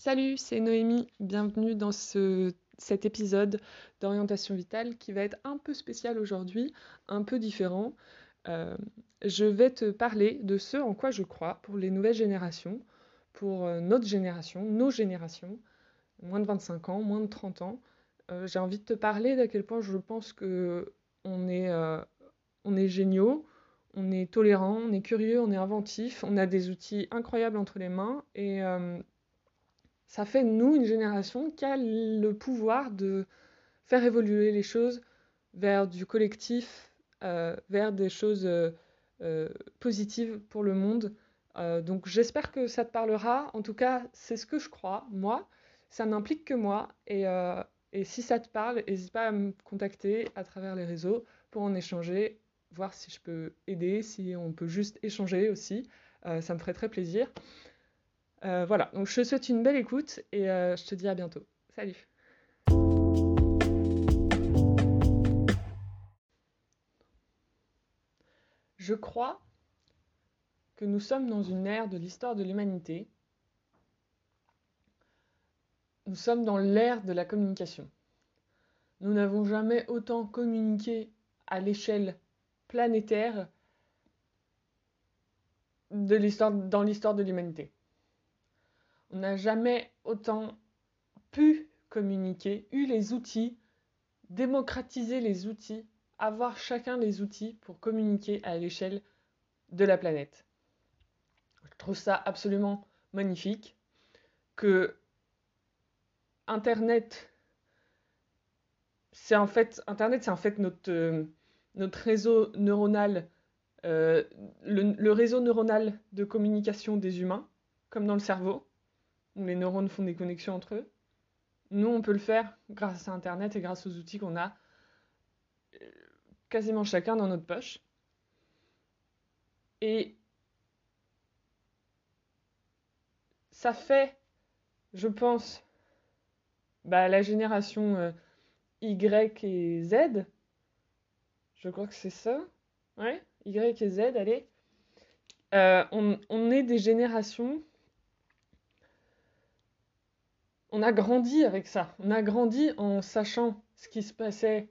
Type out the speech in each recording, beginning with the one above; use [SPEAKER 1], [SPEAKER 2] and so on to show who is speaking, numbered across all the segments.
[SPEAKER 1] Salut, c'est Noémie. Bienvenue dans ce, cet épisode d'orientation vitale qui va être un peu spécial aujourd'hui, un peu différent. Euh, je vais te parler de ce en quoi je crois pour les nouvelles générations, pour euh, notre génération, nos générations, moins de 25 ans, moins de 30 ans. Euh, J'ai envie de te parler d'à quel point je pense que on est, géniaux, on est tolérants, on est curieux, on est inventif, on a des outils incroyables entre les mains et ça fait nous une génération qui a le pouvoir de faire évoluer les choses vers du collectif, euh, vers des choses euh, euh, positives pour le monde. Donc j'espère que ça te parlera. En tout cas, c'est ce que je crois, moi. Ça n'implique que moi. Et, si ça te parle, n'hésite pas à me contacter à travers les réseaux pour en échanger, voir si je peux aider, si on peut juste échanger aussi. Ça me ferait très plaisir. Euh, voilà, donc je te souhaite une belle écoute et euh, je te dis à bientôt. Salut Je crois que nous sommes dans une ère de l'histoire de l'humanité. Nous sommes dans l'ère de la communication. Nous n'avons jamais autant communiqué à l'échelle planétaire dans l'histoire de l'humanité. On n'a jamais autant pu communiquer, eu les outils, démocratiser les outils, avoir chacun les outils pour communiquer à l'échelle de la planète. Je trouve ça absolument magnifique que Internet, c'est en fait Internet, c'est en fait notre euh, réseau neuronal, euh, le réseau neuronal de communication des humains, comme dans le cerveau les neurones font des connexions entre eux. Nous, on peut le faire grâce à Internet et grâce aux outils qu'on a euh, quasiment chacun dans notre poche. Et ça fait, je pense, bah, la génération euh, Y et Z. Je crois que c'est ça. Ouais, Y et Z, allez. Euh, on est des générations on a grandi avec ça. On a grandi en sachant ce qui se passait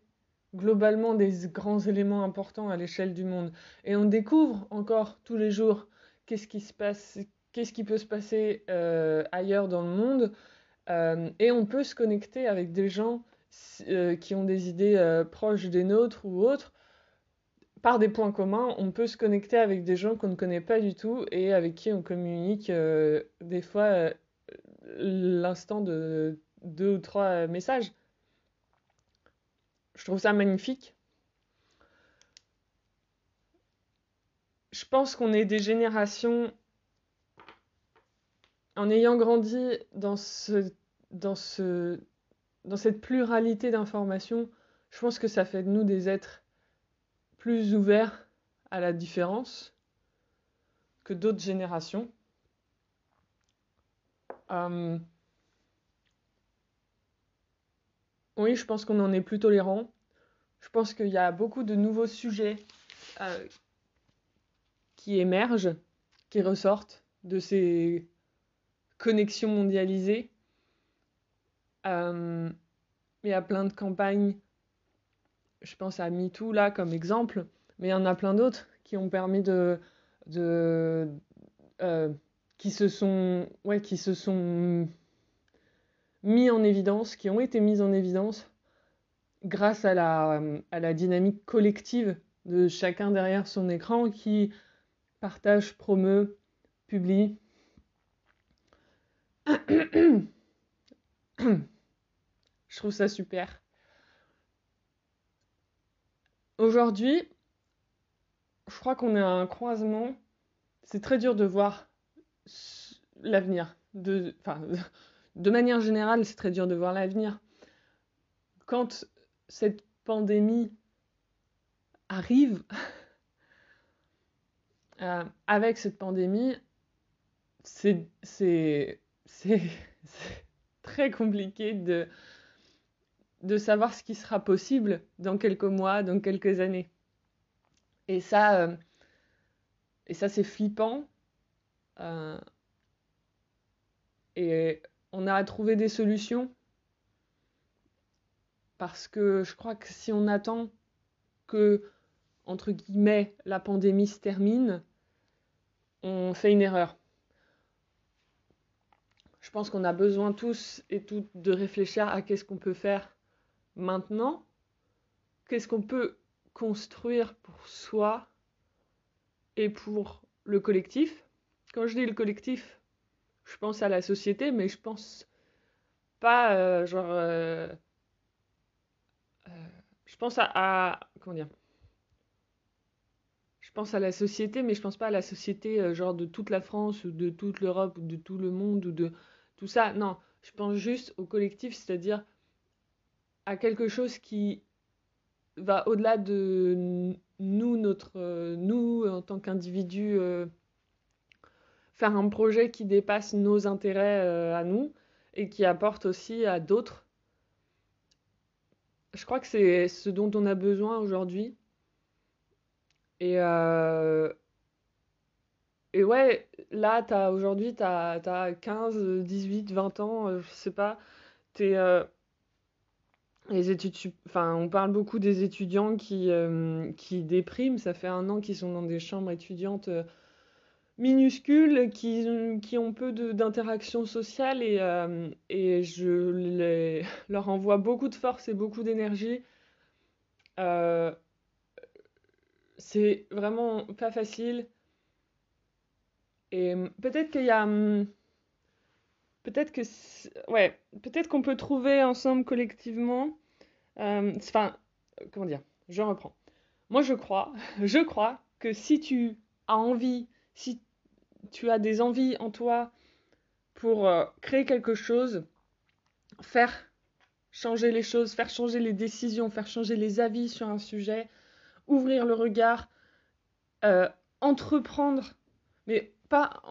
[SPEAKER 1] globalement des grands éléments importants à l'échelle du monde. Et on découvre encore tous les jours qu'est-ce qui se passe, qu'est-ce qui peut se passer euh, ailleurs dans le monde. Euh, et on peut se connecter avec des gens euh, qui ont des idées proches des nôtres ou autres. Par des points communs, on peut se connecter avec des gens qu'on ne connaît pas du tout et avec qui on communique des fois l'instant de deux ou trois messages. Je trouve ça magnifique. Je pense qu'on est des générations, en ayant grandi dans cette pluralité d'informations, je pense que ça fait de nous des êtres plus ouverts à la différence que d'autres générations. Euh, oui, je pense qu'on en est plus tolérant. Je pense qu'il y a beaucoup de nouveaux sujets euh, qui émergent, qui ressortent de ces connexions mondialisées. Euh, il y a plein de campagnes, je pense à MeToo là comme exemple, mais il y en a plein d'autres qui ont permis de, euh, qui se sont, ouais, qui se sont mis en évidence, qui ont été mis en évidence grâce à la, à la dynamique collective de chacun derrière son écran qui partage, promeut, publie. Je trouve ça super. Aujourd'hui, je crois qu'on est à un croisement. C'est très dur de voir l'avenir. De, manière générale, c'est très dur de voir l'avenir. Quand cette pandémie arrive, euh, avec cette pandémie, c'est très compliqué de, de savoir ce qui sera possible dans quelques mois, dans quelques années. Et ça, euh, et ça c'est flippant. Euh, et on a à trouver des solutions. Parce que je crois que si on attend que, entre guillemets, la pandémie se termine, on fait une erreur. Je pense qu'on a besoin tous et toutes de réfléchir à qu'est-ce qu'on peut faire maintenant, qu'est-ce qu'on peut construire pour soi et pour le collectif. Quand je dis le collectif, je pense à la société, mais je pense pas euh, genre. Euh, euh, je pense à, Comment dire Je pense à la société, mais je pense pas à la société genre de toute la France ou de toute l'Europe ou de tout le monde ou de tout ça. Non, je pense juste au collectif, c'est-à-dire à quelque chose qui va au-delà de nous, notre, nous en tant qu'individus, faire un projet qui dépasse nos intérêts euh, à nous et qui apporte aussi à d'autres. Je crois que c'est ce dont on a besoin aujourd'hui. Et, euh, ouais, là, as, aujourd'hui, tu as, as, 15, 18, 20 ans, euh, je sais pas. Es, les études, enfin, on parle beaucoup des étudiants qui, qui dépriment. Ça fait un an qu'ils sont dans des chambres étudiantes minuscules qui, qui ont peu d'interaction sociale et, euh, et je leur envoie beaucoup de force et beaucoup d'énergie. Euh, c'est vraiment pas facile. Et peut-être qu'il y a. Peut-être que. Ouais, peut-être qu'on peut trouver ensemble collectivement. Euh, enfin, comment dire Je reprends. Moi, je crois, je crois que si tu as envie, si tu as des envies en toi pour euh, créer quelque chose, faire changer les choses, faire changer les décisions, faire changer les avis sur un sujet, ouvrir le regard, euh, entreprendre, mais pas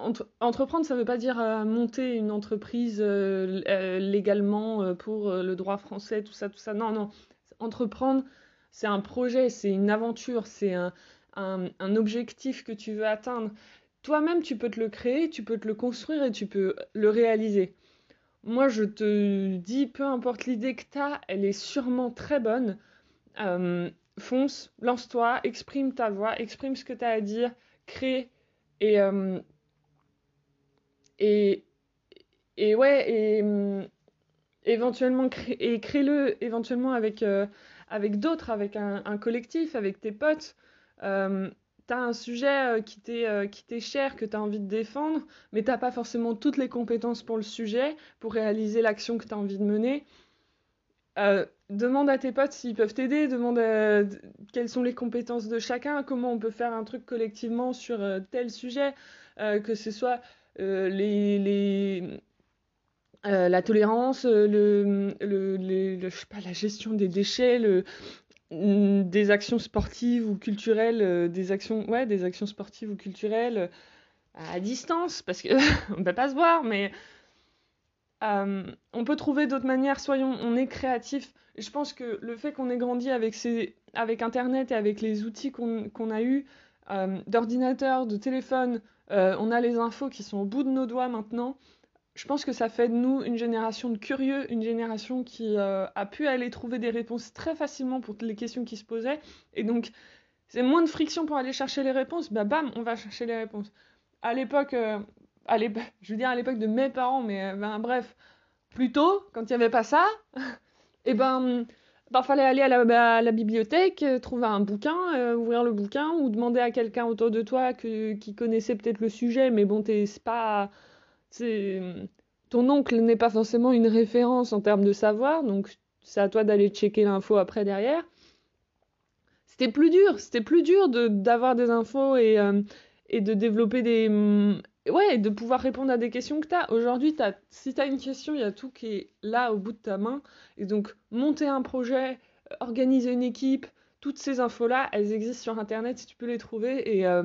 [SPEAKER 1] entreprendre, ça ne veut pas dire euh, monter une entreprise légalement pour le droit français, tout ça, tout ça. Non, non. Entreprendre, c'est un projet, c'est une aventure, c'est un, un, objectif que tu veux atteindre toi-même, tu peux te le créer, tu peux te le construire et tu peux le réaliser. Moi, je te dis, peu importe l'idée que tu as, elle est sûrement très bonne. Euh, fonce, lance-toi, exprime ta voix, exprime ce que tu as à dire, crée et, euh, et, ouais, et euh, éventuellement, crée, et crée-le éventuellement avec, avec d'autres, avec un, collectif, avec tes potes tu as un sujet euh, euh, qui t'est cher, que tu as envie de défendre, mais tu n'as pas forcément toutes les compétences pour le sujet, pour réaliser l'action que tu as envie de mener. Euh, demande à tes potes s'ils peuvent t'aider, demande quelles sont les compétences de chacun, comment on peut faire un truc collectivement sur tel sujet, que ce soit les, les la tolérance, le, je sais pas, la gestion des déchets, le, des actions sportives ou culturelles, euh, des actions, ouais, des actions sportives ou culturelles euh, à distance, parce que on peut pas se voir, mais euh, on peut trouver d'autres manières. Soyons, on est créatif. Je pense que le fait qu'on ait grandi avec ces, avec Internet et avec les outils qu'on a eu, d'ordinateur, de téléphone, on a les infos qui sont au bout de nos doigts maintenant je pense que ça fait de nous une génération de curieux, une génération qui euh, a pu aller trouver des réponses très facilement pour les questions qui se posaient. Et donc, c'est moins de friction pour aller chercher les réponses. Bah bam, on va chercher les réponses. À l'époque, euh, je veux dire à l'époque de mes parents, mais euh, ben, bref, plus tôt, quand il n'y avait pas ça, et eh ben, ben fallait aller à la, à la bibliothèque, trouver un bouquin, ouvrir le bouquin, ou demander à quelqu'un autour de toi qui connaissait peut-être le sujet, mais bon, c'est pas ton oncle n'est pas forcément une référence en termes de savoir, donc c'est à toi d'aller checker l'info après derrière. C'était plus dur, c'était plus dur d'avoir des infos et, euh, et de développer des... Mm, ouais, de pouvoir répondre à des questions que tu as. Aujourd'hui, si tu as une question, il y a tout qui est là au bout de ta main. Et donc, monter un projet, organiser une équipe, toutes ces infos-là, elles existent sur Internet si tu peux les trouver et, euh,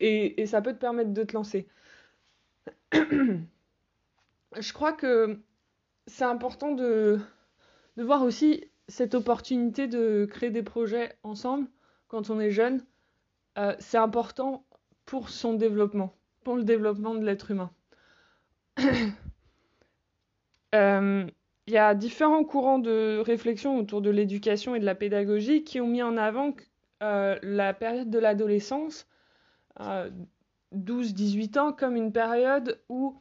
[SPEAKER 1] et ça peut te permettre de te lancer. je crois que c'est important de, voir aussi cette opportunité de créer des projets ensemble quand on est jeune. Euh, c'est important pour son développement, pour le développement de l'être humain. euh, il y a différents courants de réflexion autour de l'éducation et de la pédagogie qui ont mis en avant euh, la période de l'adolescence, 12-18 ans, comme une période où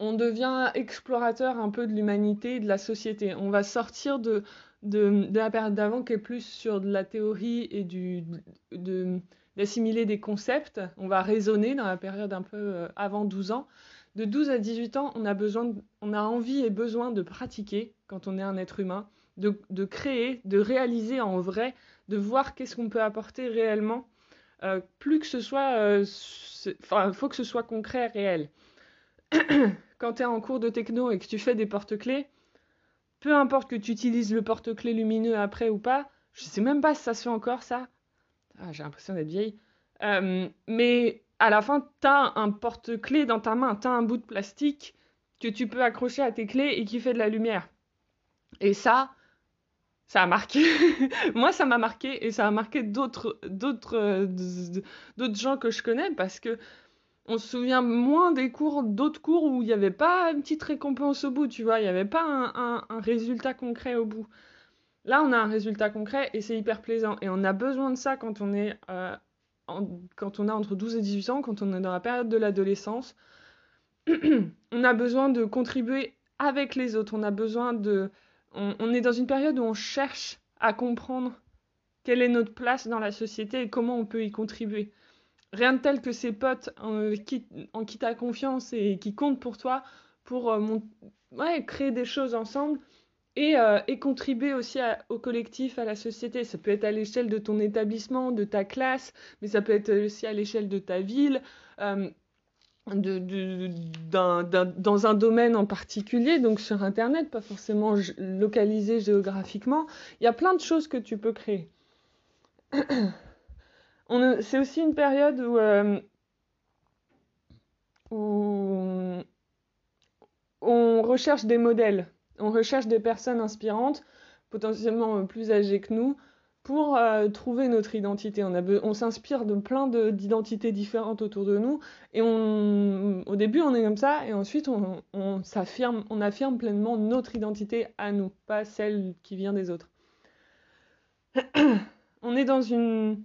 [SPEAKER 1] on devient explorateur un peu de l'humanité et de la société. On va sortir de, de, la période d'avant qui est plus sur de la théorie et du, d'assimiler des concepts. On va raisonner dans la période un peu euh, avant 12 ans. De 12 à 18 ans, on a, besoin on a envie et besoin de pratiquer quand on est un être humain, de, de créer, de réaliser en vrai, de voir qu'est-ce qu'on peut apporter réellement. Euh, plus que ce soit, euh, enfin, faut que ce soit concret, réel. quand tu es en cours de techno et que tu fais des porte-clés, peu importe que tu utilises le porte-clés lumineux après ou pas, je sais même pas si ça se fait encore ça. Ah, j'ai l'impression d'être vieille. Euh, mais à la fin, tu as un porte-clés dans ta main, tu as un bout de plastique que tu peux accrocher à tes clés et qui fait de la lumière. Et ça, ça a marqué. Moi, ça m'a marqué et ça a marqué d'autres, d'autres, euh, d'autres gens que je connais parce que on se souvient moins des cours, d'autres cours où il n'y avait pas une petite récompense au bout, tu vois, il n'y avait pas un, résultat concret au bout. Là, on a un résultat concret et c'est hyper plaisant. Et on a besoin de ça quand on est euh, quand on a entre 12 et 18 ans, quand on est dans la période de l'adolescence. on a besoin de contribuer avec les autres. On a besoin de. On est dans une période où on cherche à comprendre quelle est notre place dans la société et comment on peut y contribuer rien de tel que ses potes en qui, en qui t'as confiance et qui comptent pour toi pour euh, créer des choses ensemble et, euh, contribuer aussi au collectif, à la société. Ça peut être à l'échelle de ton établissement, de ta classe, mais ça peut être aussi à l'échelle de ta ville. Euh, dans un domaine en particulier, donc sur Internet, pas forcément localisé géographiquement. Il y a plein de choses que tu peux créer. c'est aussi une période euh, où on recherche des modèles, on recherche des personnes inspirantes, potentiellement plus âgées que nous, pour euh, trouver notre identité. On, on s'inspire de plein d'identités différentes autour de nous, et on, au début on est comme ça, et ensuite on, on, on affirme pleinement notre identité à nous, pas celle qui vient des autres. on est dans une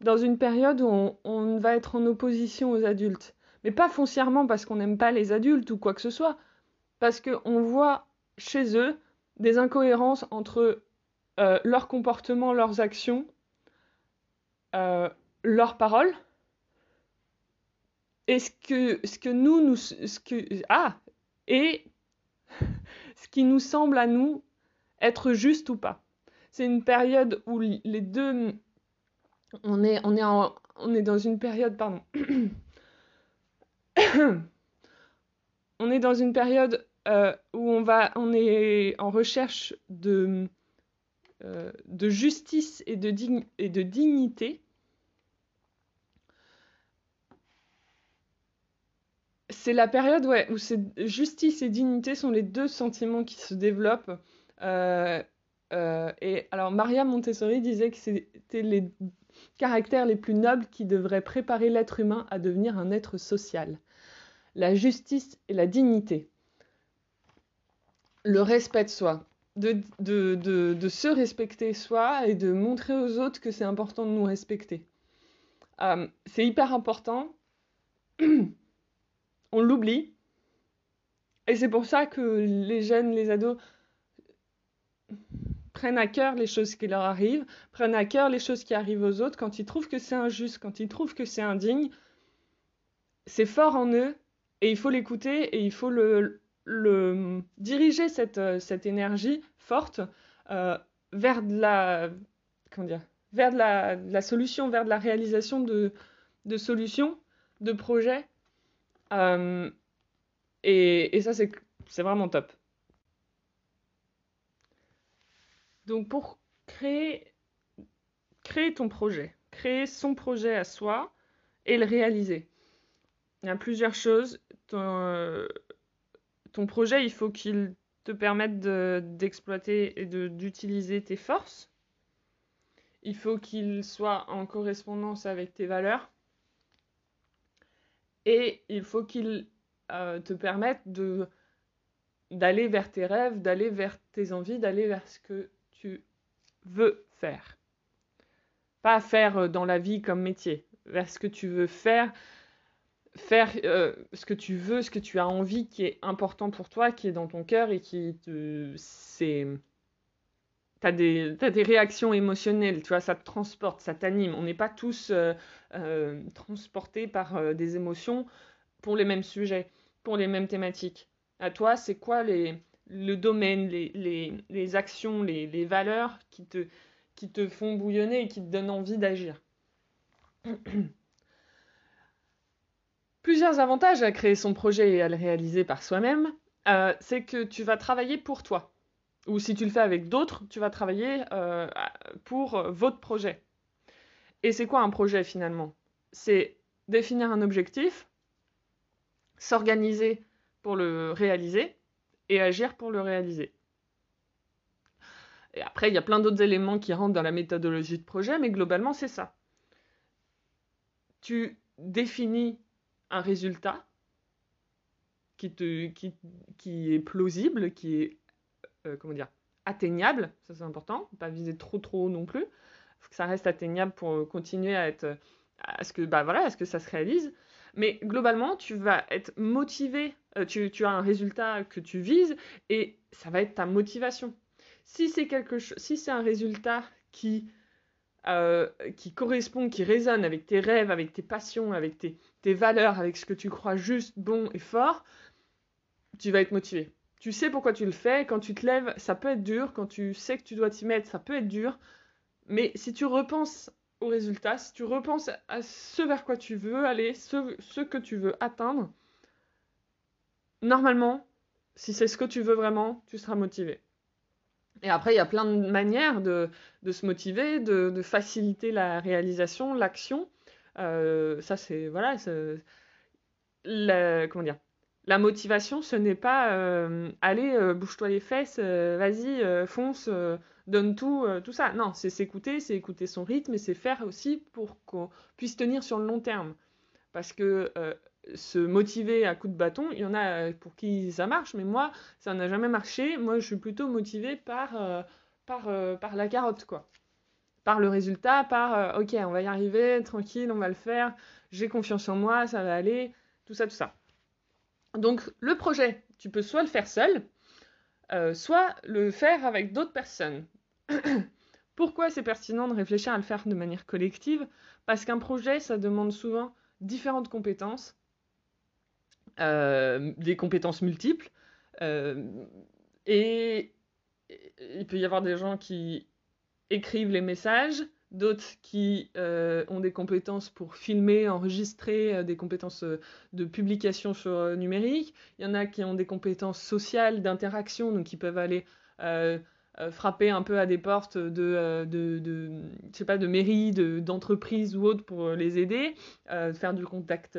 [SPEAKER 1] dans une période où on, va être en opposition aux adultes. Mais pas foncièrement parce qu'on n'aime pas les adultes ou quoi que ce soit, parce qu'on voit chez eux des incohérences entre euh, leur comportement, leurs actions, euh, leurs paroles, et ce que, ce que nous, nous ah, et ce qui nous semble à nous être juste ou pas. C'est une période où les deux on est, on est, on est dans une période, pardon. on est dans une période euh, où on, va, on est en recherche de, euh, de justice et de, dignité. C'est la période où justice et dignité sont les deux sentiments qui se développent. Euh, et alors Maria Montessori disait que c'était les caractères les plus nobles qui devraient préparer l'être humain à devenir un être social. La justice et la dignité. Le respect de soi. De, de, se respecter soi et de montrer aux autres que c'est important de nous respecter. Euh, c'est hyper important. On l'oublie. Et c'est pour ça que les jeunes, les ados prennent à cœur les choses qui leur arrivent, prennent à cœur les choses qui arrivent aux autres, quand ils trouvent que c'est injuste, quand ils trouvent que c'est indigne, c'est fort en eux et il faut l'écouter et il faut le, diriger cette, cette énergie forte euh, vers de la solution, vers de la réalisation de, solutions, de projets. Euh, et, ça, c'est vraiment top. Donc pour créer, créer ton projet, créer son projet à soi et le réaliser. Il y a plusieurs choses. Euh, projet, il faut qu'il te permette d'exploiter et d'utiliser tes forces. Il faut qu'il soit en correspondance avec tes valeurs. Et il faut qu'il euh, te permette d'aller vers tes rêves, d'aller vers tes envies, d'aller vers ce que tu veux faire. Pas faire dans la vie comme métier, vers ce que tu veux faire, faire euh, ce que tu veux, ce que tu as envie, qui est important pour toi, qui est dans ton cœur et qui te. C'est. T'as des, as des réactions émotionnelles, tu vois, ça te transporte, ça t'anime. On n'est pas tous euh, euh, transportés par des émotions pour les mêmes sujets, pour les mêmes thématiques. À toi, c'est quoi les, le domaine, les, les, les actions, les, les, valeurs qui te, qui te font bouillonner et qui te donnent envie d'agir? plusieurs avantages à créer son projet et à le réaliser par soi-même. Euh, c'est que tu vas travailler pour toi. Ou si tu le fais avec d'autres, tu vas travailler euh, pour votre projet. Et c'est quoi un projet finalement? C'est définir un objectif, s'organiser pour le réaliser et agir pour le réaliser. Et après, il y a plein d'autres éléments qui rentrent dans la méthodologie de projet, mais globalement, c'est ça. Tu définis un résultat qui, te, qui, qui est plausible, qui est euh, comment dire, atteignable, ça c'est important, pas viser trop trop non plus, que ça reste atteignable pour continuer à être à ce que bah voilà, à ce que ça se réalise. Mais globalement, tu vas être motivé, euh, tu, tu, as un résultat que tu vises et ça va être ta motivation. Si c'est quelque si c'est un résultat qui euh, qui correspond, qui résonne avec tes rêves, avec tes passions, avec tes, valeurs, avec ce que tu crois juste, bon et fort, tu vas être motivé. Tu sais pourquoi tu le fais, quand tu te lèves, ça peut être dur, quand tu sais que tu dois t'y mettre, ça peut être dur, mais si tu repenses au résultat, si tu repenses à ce vers quoi tu veux aller, ce, que tu veux atteindre, normalement, si c'est ce que tu veux vraiment, tu seras motivé. Et après, il y a plein de manières de, se motiver, de, faciliter la réalisation, l'action. Euh, ça, c'est. Voilà. La, comment dire La motivation, ce n'est pas euh, allez, euh, bouge-toi les fesses, euh, vas-y, fonce, donne tout, tout ça. Non, c'est s'écouter, c'est écouter son rythme et c'est faire aussi pour qu'on puisse tenir sur le long terme. Parce que se motiver à coup de bâton, il y en a pour qui ça marche, mais moi, ça n'a jamais marché. Moi, je suis plutôt motivée par, par la carotte, quoi. Par le résultat, par euh, ok, on va y arriver, tranquille, on va le faire, j'ai confiance en moi, ça va aller, tout ça, tout ça. Donc, le projet, tu peux soit le faire seul, soit le faire avec d'autres personnes. Pourquoi c'est pertinent de réfléchir à le faire de manière collective? Parce qu'un projet, ça demande souvent différentes compétences euh, des compétences multiples. Euh, et il peut y avoir des gens qui écrivent les messages, d'autres qui euh, ont des compétences pour filmer, enregistrer, euh, des compétences euh, de publication sur numérique. Il y en a qui ont des compétences sociales, d'interaction, donc qui peuvent aller frapper un peu à des portes de, de, de je sais pas, de mairie, d'entreprise ou autres pour les aider, faire du contact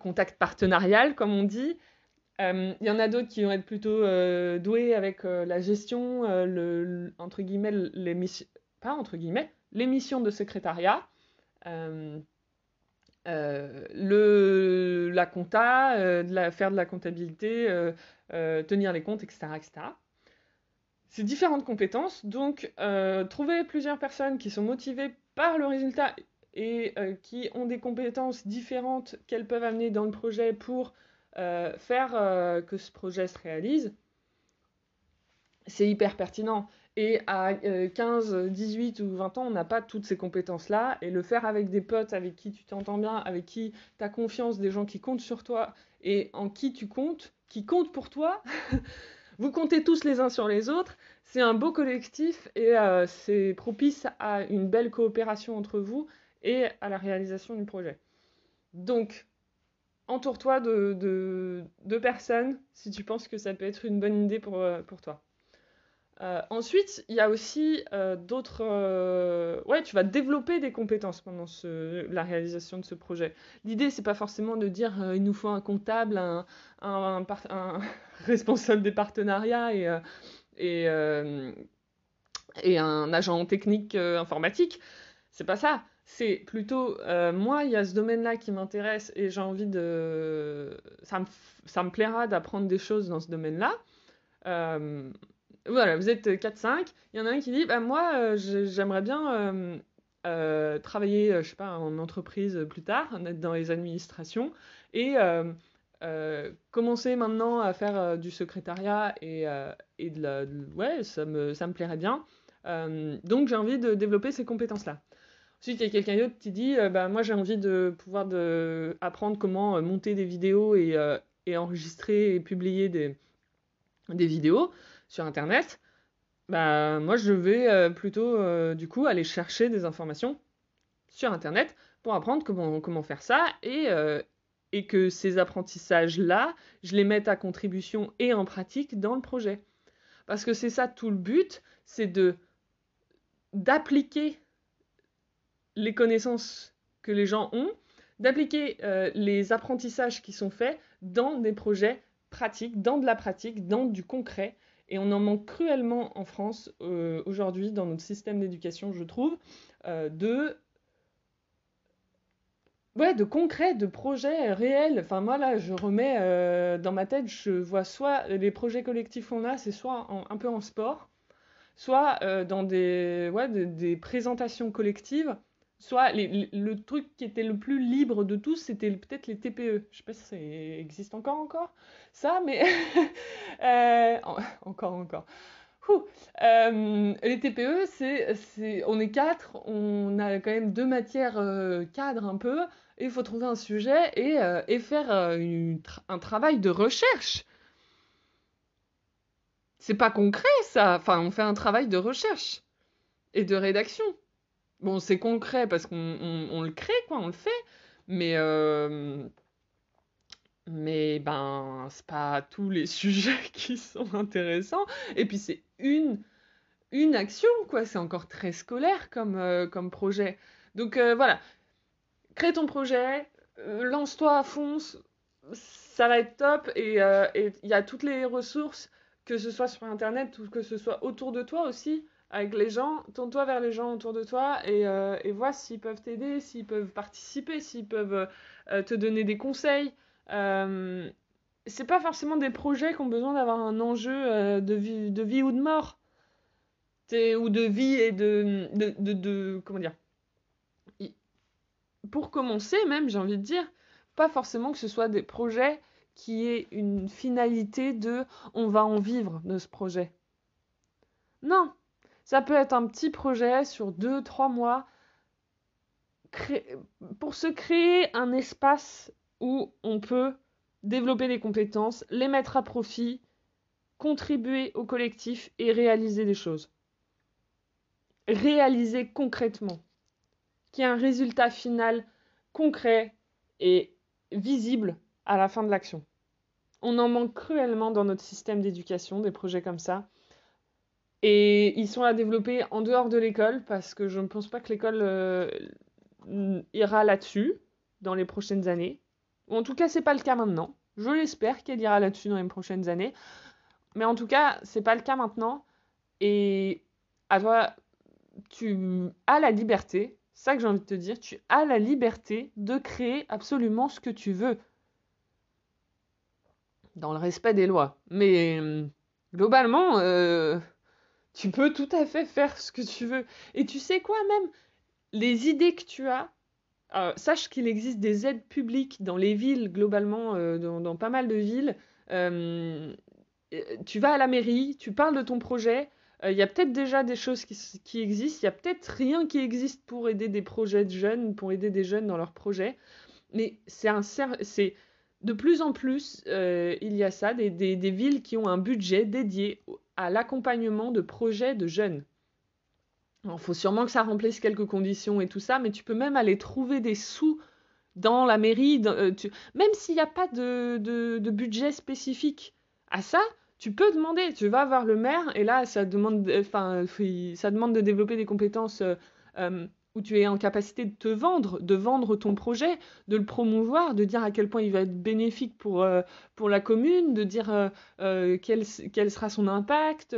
[SPEAKER 1] contact partenarial, comme on dit. Il euh, y en a d'autres qui vont être plutôt euh, doués avec la gestion, entre guillemets, les missions, pas entre guillemets, missions de secrétariat. Euh, la compta, faire de la comptabilité, euh, tenir les comptes, etc. etc. C'est différentes compétences, donc trouver plusieurs personnes qui sont motivées par le résultat et euh, qui ont des compétences différentes qu'elles peuvent amener dans le projet pour euh, faire euh, que ce projet se réalise, c'est hyper pertinent. Et à 15, 18 ou 20 ans, on n'a pas toutes ces compétences-là. Et le faire avec des potes avec qui tu t'entends bien, avec qui tu as confiance, des gens qui comptent sur toi et en qui tu comptes, qui comptent pour toi, vous comptez tous les uns sur les autres. C'est un beau collectif et euh, c'est propice à une belle coopération entre vous et à la réalisation du projet. Donc, entoure-toi de, de, personnes si tu penses que ça peut être une bonne idée pour, euh, toi. Euh, ensuite, il y a aussi euh, d'autres... Ouais, tu vas développer des compétences pendant la réalisation de ce projet. L'idée, c'est pas forcément de dire il nous faut un comptable, un, responsable des partenariats et, et, et un agent technique informatique. C'est pas ça c'est plutôt euh, moi, il y a ce domaine-là qui m'intéresse et j'ai envie de. Ça me, ça me plaira d'apprendre des choses dans ce domaine-là. Euh, voilà, vous êtes 4-5, il y en a un qui dit bah, Moi, euh, j'aimerais bien travailler, je sais pas, en entreprise plus tard, être dans les administrations et commencer maintenant à faire du secrétariat et, et de la. ouais, ça me, ça me plairait bien. donc j'ai envie de développer ces compétences-là. Ensuite, il y a quelqu'un d'autre qui dit euh, bah, Moi, j'ai envie de pouvoir de, apprendre comment euh, monter des vidéos et, euh, et enregistrer et publier des, des, vidéos sur Internet. Bah, moi, je vais plutôt, du coup, aller chercher des informations sur Internet pour apprendre comment, comment faire ça et, et que ces apprentissages-là, je les mette à contribution et en pratique dans le projet. Parce que c'est ça tout le but, c'est de d'appliquer les connaissances que les gens ont, d'appliquer euh, les apprentissages qui sont faits dans des projets pratiques, dans de la pratique, dans du concret. Et on en manque cruellement en France euh, aujourd'hui dans notre système d'éducation, je trouve, euh, de ouais, de concret, de projets réels. Enfin, moi, là, je remets dans ma tête, je vois soit les projets collectifs qu'on a, c'est soit un peu en sport, soit dans des, présentations collectives soit le truc qui était le plus libre de tous, c'était peut-être les TPE. Je sais pas si ça existe encore, encore, ça, mais euh, encore, encore. Euh, les TPE, c'est, on est quatre, on a quand même deux matières euh, cadres un peu, et il faut trouver un sujet et, faire un travail de recherche. C'est pas concret ça, enfin on fait un travail de recherche et de rédaction. Bon, c'est concret parce qu'on le crée, quoi, on le fait, mais, euh, mais ben, c'est pas tous les sujets qui sont intéressants. Et puis, c'est une, action, quoi, c'est encore très scolaire comme, euh, projet. Donc, euh, voilà, crée ton projet, lance-toi, fonce, ça va être top, et il y a toutes les ressources, que ce soit sur Internet ou que ce soit autour de toi aussi avec les gens, tourne-toi vers les gens autour de toi et, euh, et vois s'ils peuvent t'aider, s'ils peuvent participer, s'ils peuvent euh, te donner des conseils. Euh, c'est pas forcément des projets qui ont besoin d'avoir un enjeu euh, de, vie, ou de mort. Ou de vie et de, de, de comment dire. Pour commencer, même, j'ai envie de dire, pas forcément que ce soit des projets qui aient une finalité de on va en vivre de ce projet. Non, ça peut être un petit projet sur deux, trois mois pour se créer un espace où on peut développer des compétences, les mettre à profit, contribuer au collectif et réaliser des choses. Réaliser concrètement. Qu'il y un résultat final concret et visible à la fin de l'action. On en manque cruellement dans notre système d'éducation, des projets comme ça. Et ils sont à développer en dehors de l'école parce que je ne pense pas que l'école euh, ira là-dessus dans les prochaines années. En tout cas, c'est pas le cas maintenant. Je l'espère qu'elle ira là-dessus dans les prochaines années. Mais en tout cas, c'est pas le cas maintenant. Et à toi, tu as la liberté, ça que j'ai envie de te dire, tu as la liberté de créer absolument ce que tu veux. Dans le respect des lois. Mais globalement, euh, tu peux tout à fait faire ce que tu veux. Et tu sais quoi, même? Les idées que tu as, euh, sache qu'il existe des aides publiques dans les villes, globalement, euh, dans, pas mal de villes. Euh, tu vas à la mairie, tu parles de ton projet. Il y a peut-être déjà des choses qui, qui existent. Il y a peut-être rien qui existe pour aider des projets de jeunes, pour aider des jeunes dans leurs projets. Mais c'est un c'est de plus en plus, il y a ça, des, des, des villes qui ont un budget dédié à l'accompagnement de projets de jeunes. Il faut sûrement que ça remplisse quelques conditions et tout ça, mais tu peux même aller trouver des sous dans la mairie, euh, même s'il n'y a pas de, budget spécifique à ça, tu peux demander. Tu vas voir le maire et là, ça demande, enfin, ça demande de développer des compétences euh, euh, où tu es en capacité de te vendre, de vendre ton projet, de le promouvoir, de dire à quel point il va être bénéfique pour, euh, pour la commune, de dire euh, euh, quel, quel, sera son impact.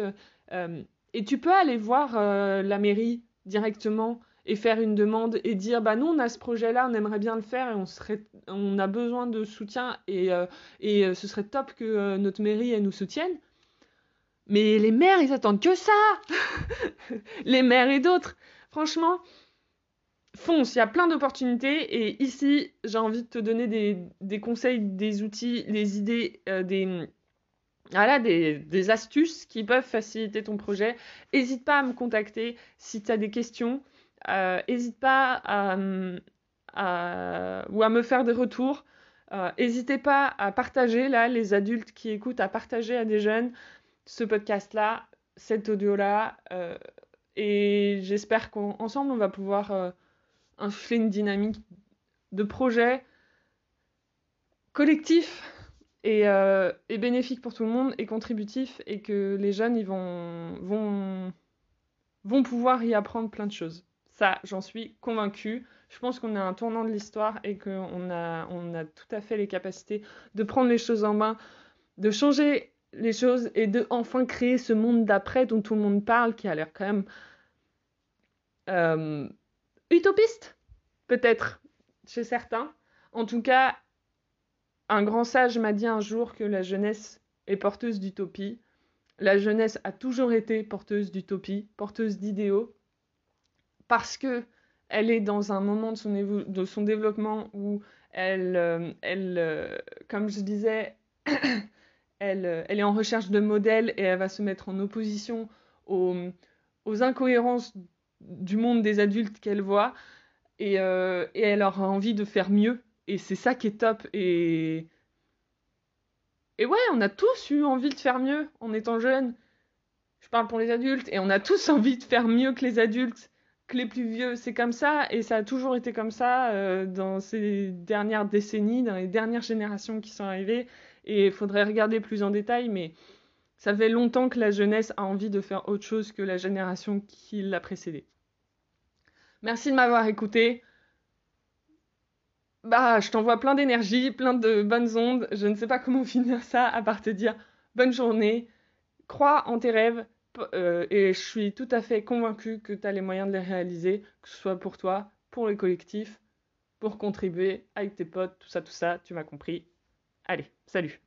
[SPEAKER 1] et tu peux aller voir la mairie directement et faire une demande et dire bah nous on a ce projet là on aimerait bien le faire et on serait on a besoin de soutien et, et ce serait top que notre mairie elle nous soutienne mais les maires ils attendent que ça les maires et d'autres franchement fonce il y a plein d'opportunités et ici j'ai envie de te donner des, conseils des outils des idées des voilà, des, astuces qui peuvent faciliter ton projet. N'hésite pas à me contacter si tu as des questions. N'hésite euh, pas à, me faire des retours. N'hésitez euh, pas à partager, là, les adultes qui écoutent, à partager à des jeunes ce podcast-là, cet audio-là. Euh, et j'espère qu'ensemble, on va pouvoir insuffler une dynamique de projet collectif et, et, bénéfique pour tout le monde et contributif et que les jeunes ils vont, vont, vont pouvoir y apprendre plein de choses. Ça, j'en suis convaincue. Je pense qu'on a un tournant de l'histoire et qu'on a, on a tout à fait les capacités de prendre les choses en main, de changer les choses et de enfin créer ce monde d'après dont tout le monde parle, qui a l'air quand même euh, utopiste, peut-être, chez certains. En tout cas, un grand sage m'a dit un jour que la jeunesse est porteuse d'utopie. La jeunesse a toujours été porteuse d'utopie, porteuse d'idéaux, parce que elle est dans un moment de son, développement où elle, euh, euh, comme je disais, elle, euh, elle, est en recherche de modèles et elle va se mettre en opposition aux incohérences du monde des adultes qu'elle voit et, et, elle aura envie de faire mieux. Et c'est ça qui est top. Et et ouais on a tous eu envie de faire mieux en étant jeunes. Je parle pour les adultes et on a tous envie de faire mieux que les adultes les plus vieux, c'est comme ça, et ça a toujours été comme ça euh, dans ces dernières décennies, dans les dernières générations qui sont arrivées, et il faudrait regarder plus en détail, mais ça fait longtemps que la jeunesse a envie de faire autre chose que la génération qui l'a précédée. Merci de m'avoir écouté. Bah, je t'envoie plein d'énergie, plein de bonnes ondes. Je ne sais pas comment finir ça à part te dire bonne journée, crois en tes rêves, euh, et je suis tout à fait convaincue que tu as les moyens de les réaliser, que ce soit pour toi, pour le collectif, pour contribuer avec tes potes, tout ça, tout ça, tu m'as compris. Allez, salut